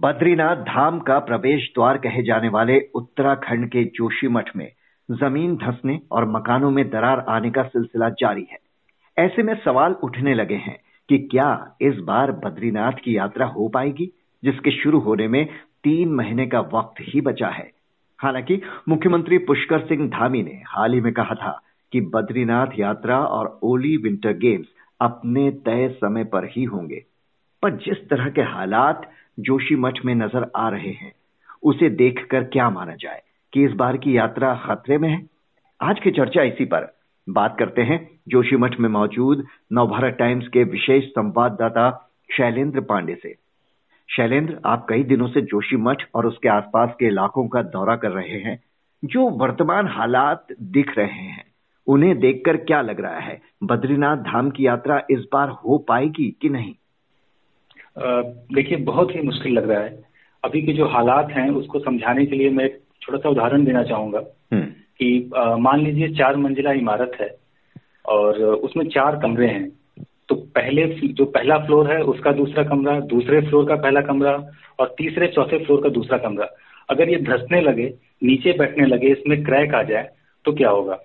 बद्रीनाथ धाम का प्रवेश द्वार कहे जाने वाले उत्तराखंड के जोशीमठ में ज़मीन धंसने और मकानों में दरार आने का सिलसिला जारी है। ऐसे में सवाल उठने लगे हैं कि क्या इस बार बद्रीनाथ की यात्रा हो पाएगी, जिसके शुरू होने में तीन महीने का वक्त ही बचा है। हालाँकि मुख्यमंत्री पुष्कर सिंह धामी ने हाल ही में कहा था कि बद्रीनाथ यात्रा और ओली विंटर गेम्स अपने तय समय पर ही होंगे। पर जिस तरह के हालात जोशीमठ में नज़र आ रहे हैं। उसे देखकर क्या माना जाए कि इस बार की यात्रा खतरे में है? आज की चर्चा इसी पर। बात करते हैं जोशीमठ में मौजूद नवभारत टाइम्स के विशेष संवाददाता शैलेंद्र पांडे से। शैलेंद्र, आप कई दिनों से जोशीमठ और उसके आसपास के इलाकों का दौरा कर रहे हैं, जो वर्तमान हालात दिख रहे हैं। उन्हें देखकर क्या लग रहा है, बद्रीनाथ धाम की यात्रा इस बार हो पाएगी कि नहीं? देखिए बहुत ही मुश्किल लग रहा है। अभी के जो हालात हैं उसको समझाने के लिए मैं एक छोटा सा उदाहरण देना चाहूँगा हम्म। कि मान लीजिए चार मंजिला इमारत है और उसमें चार कमरे हैं तो पहले जो पहला फ्लोर है उसका दूसरा कमरा दूसरे फ्लोर का पहला कमरा और तीसरे चौथे फ्लोर का दूसरा कमरा। अगर ये धसने लगे नीचे बैठने लगे इसमें क्रैक आ जाए तो क्या होगा?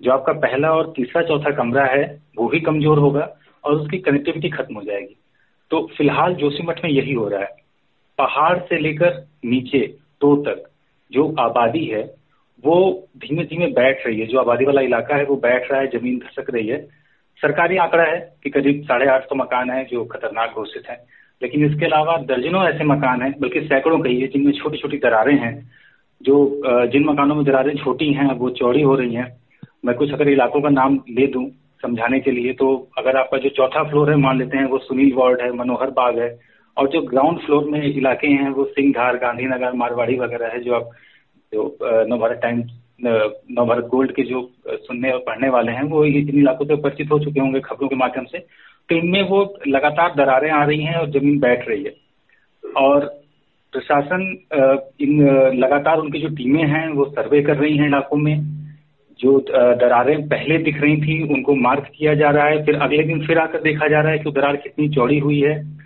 जो आपका पहला और तीसरा चौथा कमरा है वो भी कमज़ोर होगा और उसकी कनेक्टिविटी खत्म हो जाएगी। तो फ़िलहाल जोशीमठ में यही हो रहा है। पहाड़ से लेकर नीचे तो तक, जो आबादी है, वो धीमे धीमे बैठ रही है। जो आबादी वाला इलाका है, वो बैठ रहा है, ज़मीन धसक रही है। सरकारी आंकड़ा है कि करीब साढ़े आठ सौ मकान है, जो खतरनाक घोषित है। लेकिन इसके अलावा दर्जनों ऐसे मकान हैं, बल्कि सैकड़ों कही है, जिनमें छोटी छोटी दरारें हैं। जो जिन मकानों में दरारें छोटी हैं, वो चौड़ी हो रही हैं। मैं कुछ अगर इलाकों का नाम ले दूँ समझाने के लिए तो अगर आपका जो चौथा फ्लोर है, मान लेते हैं, वो सुनील वार्ड है, मनोहर बाग है, और जो ग्राउंड फ्लोर में इलाके हैं, वो सिंहधार गांधीनगर, मारवाड़ी वगैरह है, जो आप, जो नवभारत टाइम्स नवभारत गोल्ड के जो सुनने और पढ़ने वाले हैं, वो इन इलाकों से परिचित हो चुके होंगे खबरों के माध्यम से तो इनमें वो लगातार दरारें आ रही हैं और ज़मीन बैठ रही है। और प्रशासन इन, लगातार उनकी जो टीमें हैं, वो सर्वे कर रही हैं इलाकों में जो दरारें पहले दिख रही थी, उनको मार्क किया जा रहा है। फिर अगले दिन फिर आकर देखा जा रहा है कि दरार कितनी चौड़ी हुई है।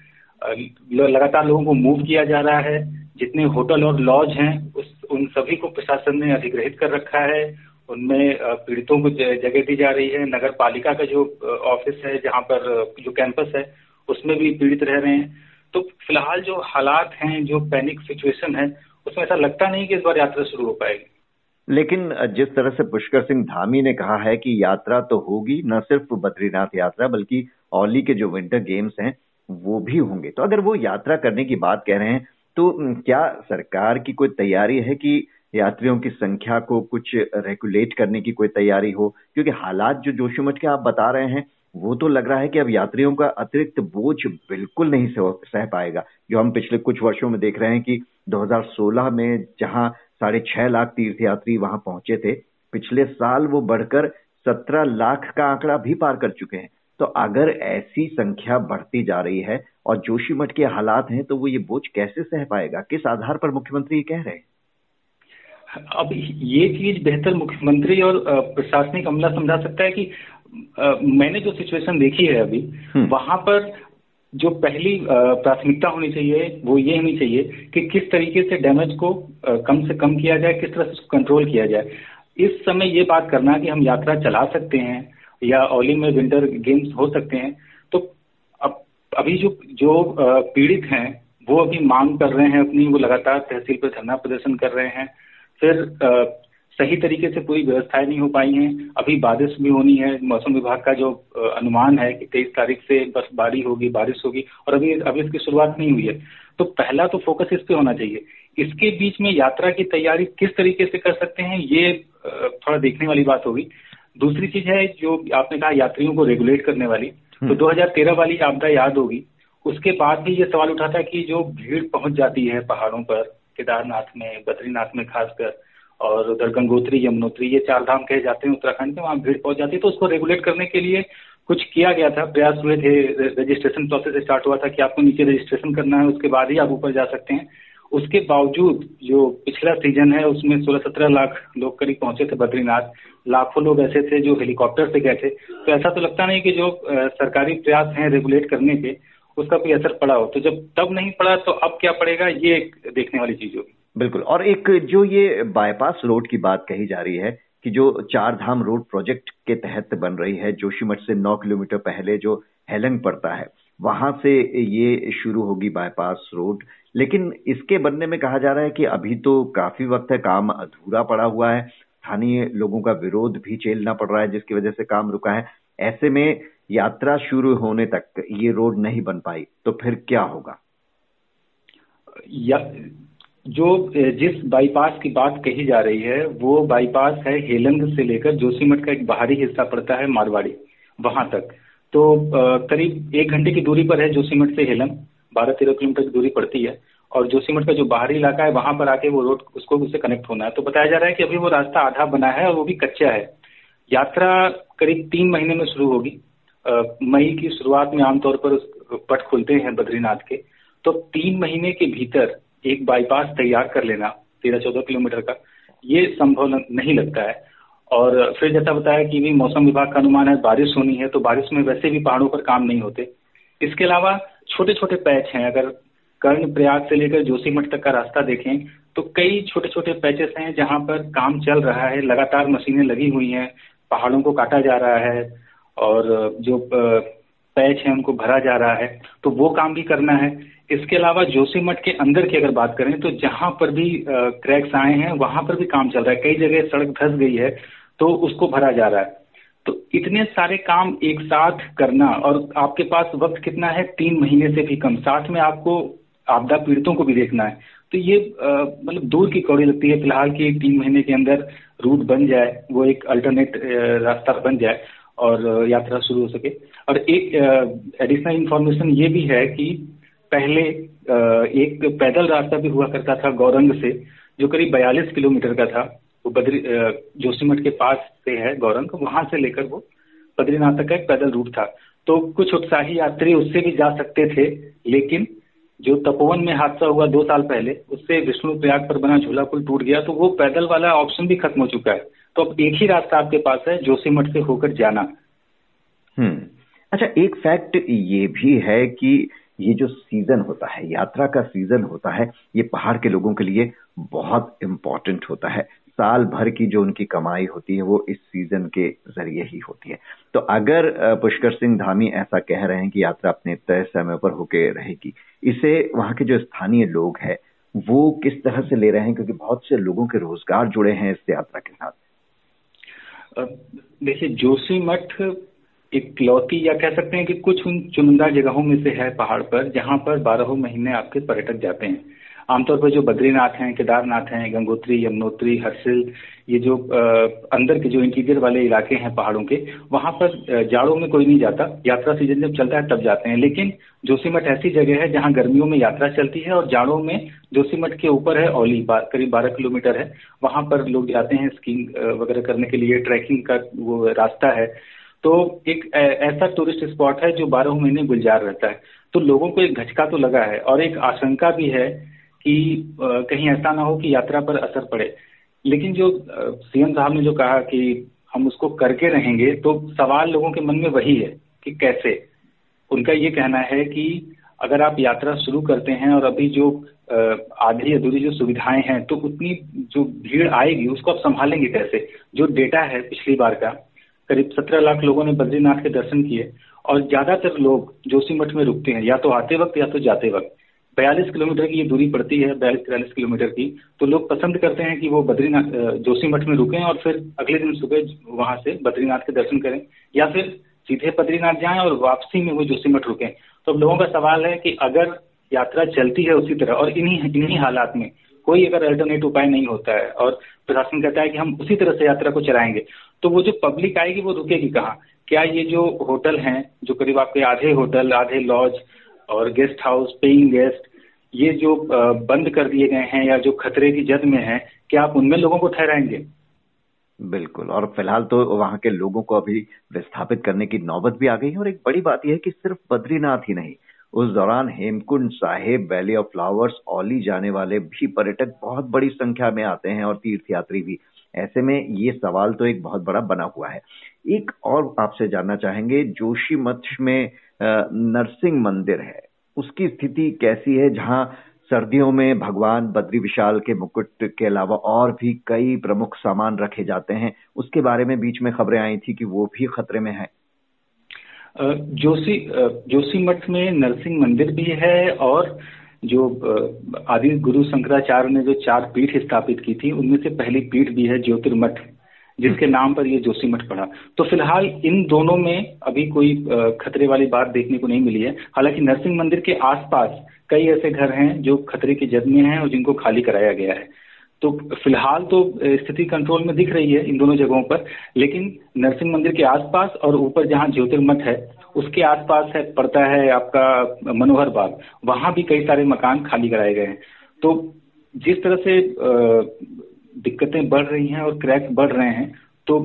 लगातार लोगों को मूव किया जा रहा है। जितने होटल और लॉज हैं, उस, उन सभी को प्रशासन ने अधिग्रहित कर रखा है। उनमें पीड़ितों को जगह दी जा रही है। नगर पालिका का जो ऑफ़िस है, जहाँ पर जो कैंपस है, उसमें भी पीड़ित रह रहे हैं। तो फ़िलहाल जो हालात हैं, जो पैनिक सिचुएशन है, उसमें ऐसा लगता नहीं कि इस बार यात्रा शुरू हो पाएगी। लेकिन जिस तरह से पुष्कर सिंह धामी ने कहा है कि यात्रा तो होगी, न सिर्फ़ बद्रीनाथ यात्रा, बल्कि औली के जो विंटर गेम्स हैं, वो भी होंगे। तो अगर वो यात्रा करने की बात कह रहे हैं तो क्या सरकार की कोई तैयारी है कि यात्रियों की संख्या को कुछ रेगुलेट करने की कोई तैयारी हो? क्योंकि हालात जो जोशीमठ के आप बता रहे हैं, वो तो लग रहा है कि अब यात्रियों का अतिरिक्त बोझ बिल्कुल नहीं सह पाएगा। जो हम पिछले कुछ वर्षों में देख रहे हैं कि 2016 में जहाँ साढ़े छह लाख तीर्थयात्री वहाँ पहुँचे थे। पिछले साल वो बढ़कर सत्रह लाख का आंकड़ा भी पार कर चुके हैं। तो अगर ऐसी संख्या बढ़ती जा रही है और जोशीमठ के हालात हैं तो वो ये बोझ कैसे सह पाएगा? किस आधार पर मुख्यमंत्री ये कह रहे हैं? अब ये चीज़ बेहतर मुख्यमंत्री और प्रशासनिक अमला समझा सकता है कि मैंने जो सिचुएशन देखी है अभी हम्म। वहाँ पर जो पहली प्राथमिकता होनी चाहिए, वो ये होनी चाहिए कि किस तरीके से डैमेज को कम से कम किया जाए, किस तरह से कंट्रोल किया जाए। इस समय ये बात करना कि हम यात्रा चला सकते हैं या ओली में विंटर गेम्स हो सकते हैं तो अब, अभी जो जो पीड़ित हैं, वो अभी मांग कर रहे हैं अपनी, वो लगातार तहसील पर धरना प्रदर्शन कर रहे हैं। फिर सही तरीके से पूरी व्यवस्थाएँ नहीं हो पाई हैं। अभी बारिश भी होनी है। मौसम विभाग का जो अनुमान है कि तेईस तारीख से बर्फबारी होगी बारिश होगी और अभी अभी इसकी शुरुआत नहीं हुई है। तो पहला तो फोकस इस पे होना चाहिए। इसके बीच में यात्रा की तैयारी किस तरीके से कर सकते हैं ये थोड़ा देखने वाली बात होगी। दूसरी चीज़ है जो आपने कहा यात्रियों को रेगुलेट करने वाली। तो 2013 हम्म। वाली आपदा याद होगी। उसके बाद भी ये सवाल उठा था कि जो भीड़ पहुँच जाती है पहाड़ों पर केदारनाथ में बद्रीनाथ में खासकर और उधर गंगोत्री, यमुनोत्री, ये चार धाम कहे जाते हैं उत्तराखंड में वहाँ भीड़ पहुँच जाती है तो उसको रेगुलेट करने के लिए कुछ किया गया था, प्रयास हुए थे रजिस्ट्रेशन प्रोसेस स्टार्ट हुआ था कि आपको नीचे रजिस्ट्रेशन करना है, उसके बाद ही आप ऊपर जा सकते हैं। उसके बावजूद जो पिछला सीज़न है, उसमें सोलह सत्रह लाख लोग करीब पहुँचे थे, बद्रीनाथ। लाखों लोग ऐसे थे जो हेलीकॉप्टर से गए थे। तो ऐसा तो लगता नहीं कि जो सरकारी प्रयास हैं रेगुलेट करने के, उसका कोई असर पड़ा हो। तो जब तब नहीं पड़ा तो अब क्या पड़ेगा, ये एक देखने वाली चीज़ होगी। बिल्कुल। और एक जो ये बाईपास रोड की बात कही जा रही है कि जो चार धाम रोड प्रोजेक्ट के तहत बन रही है जोशीमठ से नौ किलोमीटर पहले जो हेलंग पड़ता है वहाँ से ये शुरू होगी बाईपास रोड लेकिन इसके बनने में कहा जा रहा है कि अभी तो काफ़ी वक्त है काम अधूरा पड़ा हुआ है। स्थानीय लोगों का विरोध भी झेलना पड़ रहा है जिसकी वजह से काम रुका है। ऐसे में यात्रा शुरू होने तक ये रोड नहीं बन पाई तो फिर क्या होगा? या, जो जिस बाईपास की बात कही जा रही है, वो बाईपास है हेलंग से लेकर जोशीमठ का एक बाहरी हिस्सा पड़ता है मारवाड़ी, वहाँ तक। तो करीब एक घंटे की दूरी पर है जोशीमठ से हेलंग, बारह तेरह किलोमीटर की दूरी पड़ती है। और जोशीमठ का जो बाहरी इलाका है, वहाँ पर आके वो रोड, उसको उससे कनेक्ट होना है। तो बताया जा रहा है कि अभी वो रास्ता आधा बना है और वो भी कच्चा है। यात्रा करीब तीन महीने में शुरू होगी। मई की शुरुआत में आमतौर पर पट खुलते हैं बद्रीनाथ के। तो तीन महीने के भीतर एक बाईपास तैयार कर लेना तेरह चौदह किलोमीटर का, ये संभव नहीं लगता है। और फिर जैसा बताया कि भी मौसम विभाग का अनुमान है, बारिश होनी है तो बारिश में वैसे भी पहाड़ों पर काम नहीं होते। इसके अलावा छोटे छोटे पैच हैं, अगर कर्ण प्रयाग से लेकर जोशीमठ तक का रास्ता देखें तो कई छोटे छोटे पैचेस हैं जहाँ पर काम चल रहा है, लगातार मशीनें लगी हुई हैं, पहाड़ों को काटा जा रहा है, और जो पैच है उनको भरा जा रहा है तो वो काम भी करना है। इसके अलावा जोशीमठ के अंदर की अगर बात करें तो जहाँ पर भी क्रैक्स आए हैं, वहाँ पर भी काम चल रहा है। कई जगह सड़क धस गई है तो उसको भरा जा रहा है। तो इतने सारे काम एक साथ करना और आपके पास वक्त कितना है? तीन महीने से भी कम। साथ में आपको आपदा पीड़ितों को भी देखना है। तो ये मतलब दूर की कौड़ी लगती है। फ़िलहाल की तीन महीने के अंदर रूट बन जाए, वो एक अल्टरनेट रास्ता बन जाए और यात्रा शुरू हो सके। और एक एडिशनल इंफॉर्मेशन ये भी है कि पहले एक पैदल रास्ता भी हुआ करता था गौरंग से, जो करीब बयालीस किलोमीटर का था। वो बद्री जोशीमठ के पास से है गौरंग, वहाँ से लेकर वो बद्रीनाथ तक का एक पैदल रूट था। तो कुछ उत्साही यात्री उससे भी जा सकते थे, लेकिन जो तपोवन में हादसा हुआ दो साल पहले, उससे विष्णु प्रयाग पर बना झूला पुल टूट गया तो वो पैदल वाला ऑप्शन भी खत्म हो चुका है। तो अब एक ही रास्ता आपके पास है, जोशीमठ से होकर जाना। हम्म। अच्छा एक फैक्ट ये भी है कि ये जो सीज़न होता है, यात्रा का सीज़न होता है, ये पहाड़ के लोगों के लिए बहुत इम्पोर्टेंट होता है। साल भर की जो उनकी कमाई होती है, वो इस सीज़न के ज़रिए ही होती है। तो अगर पुष्कर सिंह धामी ऐसा कह रहे हैं कि यात्रा अपने तय समय पर होके रहेगी, इसे वहाँ के जो स्थानीय लोग हैं, वो किस तरह से ले रहे हैं? क्योंकि बहुत से लोगों के रोज़गार जुड़े हैं इस यात्रा के साथ। देखिए, जोशी मठ इकलौती या कह सकते हैं कि कुछ उन चुनिंदा जगहों में से है पहाड़ पर, जहाँ पर बारह महीने आपके पर्यटक जाते हैं। आमतौर पर जो बद्रीनाथ हैं, केदारनाथ हैं, गंगोत्री, यमुनोत्री, हर्षिल, ये जो अंदर के जो इंटीरियर वाले इलाके हैं पहाड़ों के, वहाँ पर जाड़ों में कोई नहीं जाता। यात्रा सीज़न जब चलता है तब जाते हैं। लेकिन जोशीमठ ऐसी जगह है जहाँ गर्मियों में यात्रा चलती है और जाड़ों में जोशीमठ के ऊपर है ओली करीब बारह किलोमीटर है। वहाँ पर लोग जाते हैं स्कीइंग वगैरह करने के लिए, ट्रैकिंग का वो रास्ता है। तो एक ऐसा टूरिस्ट स्पॉट है जो बारह महीने गुलजार रहता है। तो लोगों को एक झटका तो लगा है और एक आशंका भी है कि कहीं ऐसा ना हो कि यात्रा पर असर पड़े। लेकिन जो सीएम साहब ने जो कहा कि हम उसको करके रहेंगे तो सवाल लोगों के मन में वही है कि कैसे? उनका ये कहना है कि अगर आप यात्रा शुरू करते हैं और अभी जो आधी अधूरी जो सुविधाएँ हैं तो उतनी जो भीड़ आएगी, उसको आप संभालेंगे कैसे? जो डेटा है पिछली बार का करीब सत्रह लाख लोगों ने बद्रीनाथ के दर्शन किए और ज़्यादातर लोग जोशीमठ में रुकते हैं, या तो आते वक्त या तो जाते वक्त। बयालीस किलोमीटर की ये दूरी पड़ती है, बयालीस तिरालीस किलोमीटर की। तो लोग पसंद करते हैं कि वो बद्रीनाथ जोशीमठ में रुकें और फिर अगले दिन सुबह वहाँ से बद्रीनाथ के दर्शन करें, या फिर सीधे बद्रीनाथ जाएँ और वापसी में वो जोशीमठ रुकें। तो अब लोगों का सवाल है कि अगर यात्रा चलती है उसी तरह और इन्हीं इन्हीं हालात में कोई अगर अल्टरनेट उपाय नहीं होता है और प्रशासन कहता है कि हम उसी तरह से यात्रा को चलाएँगे तो वो जो पब्लिक आएगी वो रुकेगी कहाँ? क्या ये जो होटल हैं, जो करीब आपके आधे होटल आधे लॉज और गेस्ट हाउस पेइंग गेस्ट ये जो बंद कर दिए गए हैं या जो खतरे की जद में है, क्या आप उनमें लोगों को ठहराएँगे? बिल्कुल, और फ़िलहाल तो वहाँ के लोगों को अभी विस्थापित करने की नौबत भी आ गई है और एक बड़ी बात यह है कि सिर्फ़ बद्रीनाथ ही नहीं उस दौरान Hemkund Sahib valley of flowers Auli जाने वाले भी पर्यटक बहुत बड़ी संख्या में आते हैं और तीर्थयात्री भी। ऐसे में ये सवाल तो एक बहुत बड़ा बना हुआ है। एक और आपसे जानना चाहेंगे जोशी मठ में नरसिंह मंदिर है। उसकी स्थिति कैसी है? जहाँ सर्दियों में भगवान बद्री विशाल के मुकुट के अलावा और भी कई प्रमुख सामान रखे जाते हैं, उसके बारे में बीच में खबरें आई थी कि वो भी खतरे में है। जोशी जोशी मठ में नरसिंह मंदिर भी है और जो आदि गुरु शंकराचार्य ने जो चार पीठ स्थापित की थी उनमें से पहली पीठ भी है ज्योतिर्मठ जिसके नाम पर ये जोशी मठ पड़ा। तो फ़िलहाल इन दोनों में अभी कोई खतरे वाली बात देखने को नहीं मिली है। हालाँकि नरसिंह मंदिर के आसपास कई ऐसे घर हैं जो खतरे की जद में हैं और जिनको खाली कराया गया है। तो फ़िलहाल तो स्थिति कंट्रोल में दिख रही है इन दोनों जगहों पर, लेकिन नरसिंह मंदिर के आसपास और ऊपर जहाँ ज्योतिर्मठ है, उसके आसपास है, पड़ता है आपका मनोहर बाग, वहाँ भी कई सारे मकान खाली कराए गए हैं। तो जिस तरह से दिक्कतें बढ़ रही हैं और क्रैक बढ़ रहे हैं तो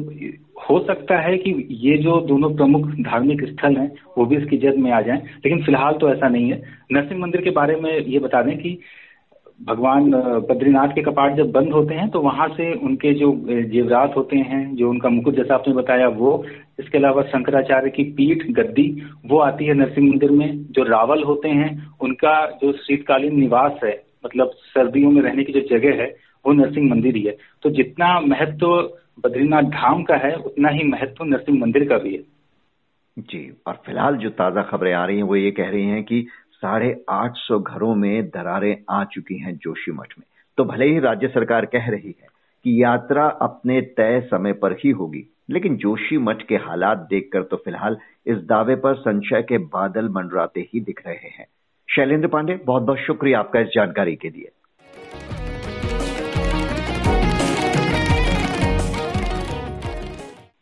हो सकता है कि ये जो दोनों प्रमुख धार्मिक स्थल हैं, वो भी इसकी जद में आ जाएँ, लेकिन फ़िलहाल तो ऐसा नहीं है। नरसिंह मंदिर के बारे में ये बता दें कि भगवान बद्रीनाथ के कपाट जब बंद होते हैं तो वहाँ से उनके जो जेवरात होते हैं, जो उनका मुकुट जैसा आपने बताया, वो, इसके अलावा शंकराचार्य की पीठ, गद्दी, वो आती है नरसिंह मंदिर में, जो रावल होते हैं, उनका जो शीतकालीन निवास है मतलब सर्दियों में रहने की जो जगह है, वो नरसिंह मंदिर ही है। तो जितना महत्व बद्रीनाथ धाम का है, उतना ही महत्व नरसिंह मंदिर का भी है। जी, और फ़िलहाल जो ताज़ा खबरें आ रही हैं, वो ये कह रही हैं कि साढ़े आठ सौ घरों में दरारें आ चुकी हैं जोशीमठ में। तो भले ही राज्य सरकार कह रही है कि यात्रा अपने तय समय पर ही होगी, लेकिन जोशीमठ के हालात देखकर तो फ़िलहाल इस दावे पर संशय के बादल मंडराते ही दिख रहे हैं। शैलेंद्र पांडे, बहुत बहुत शुक्रिया आपका इस जानकारी के लिए।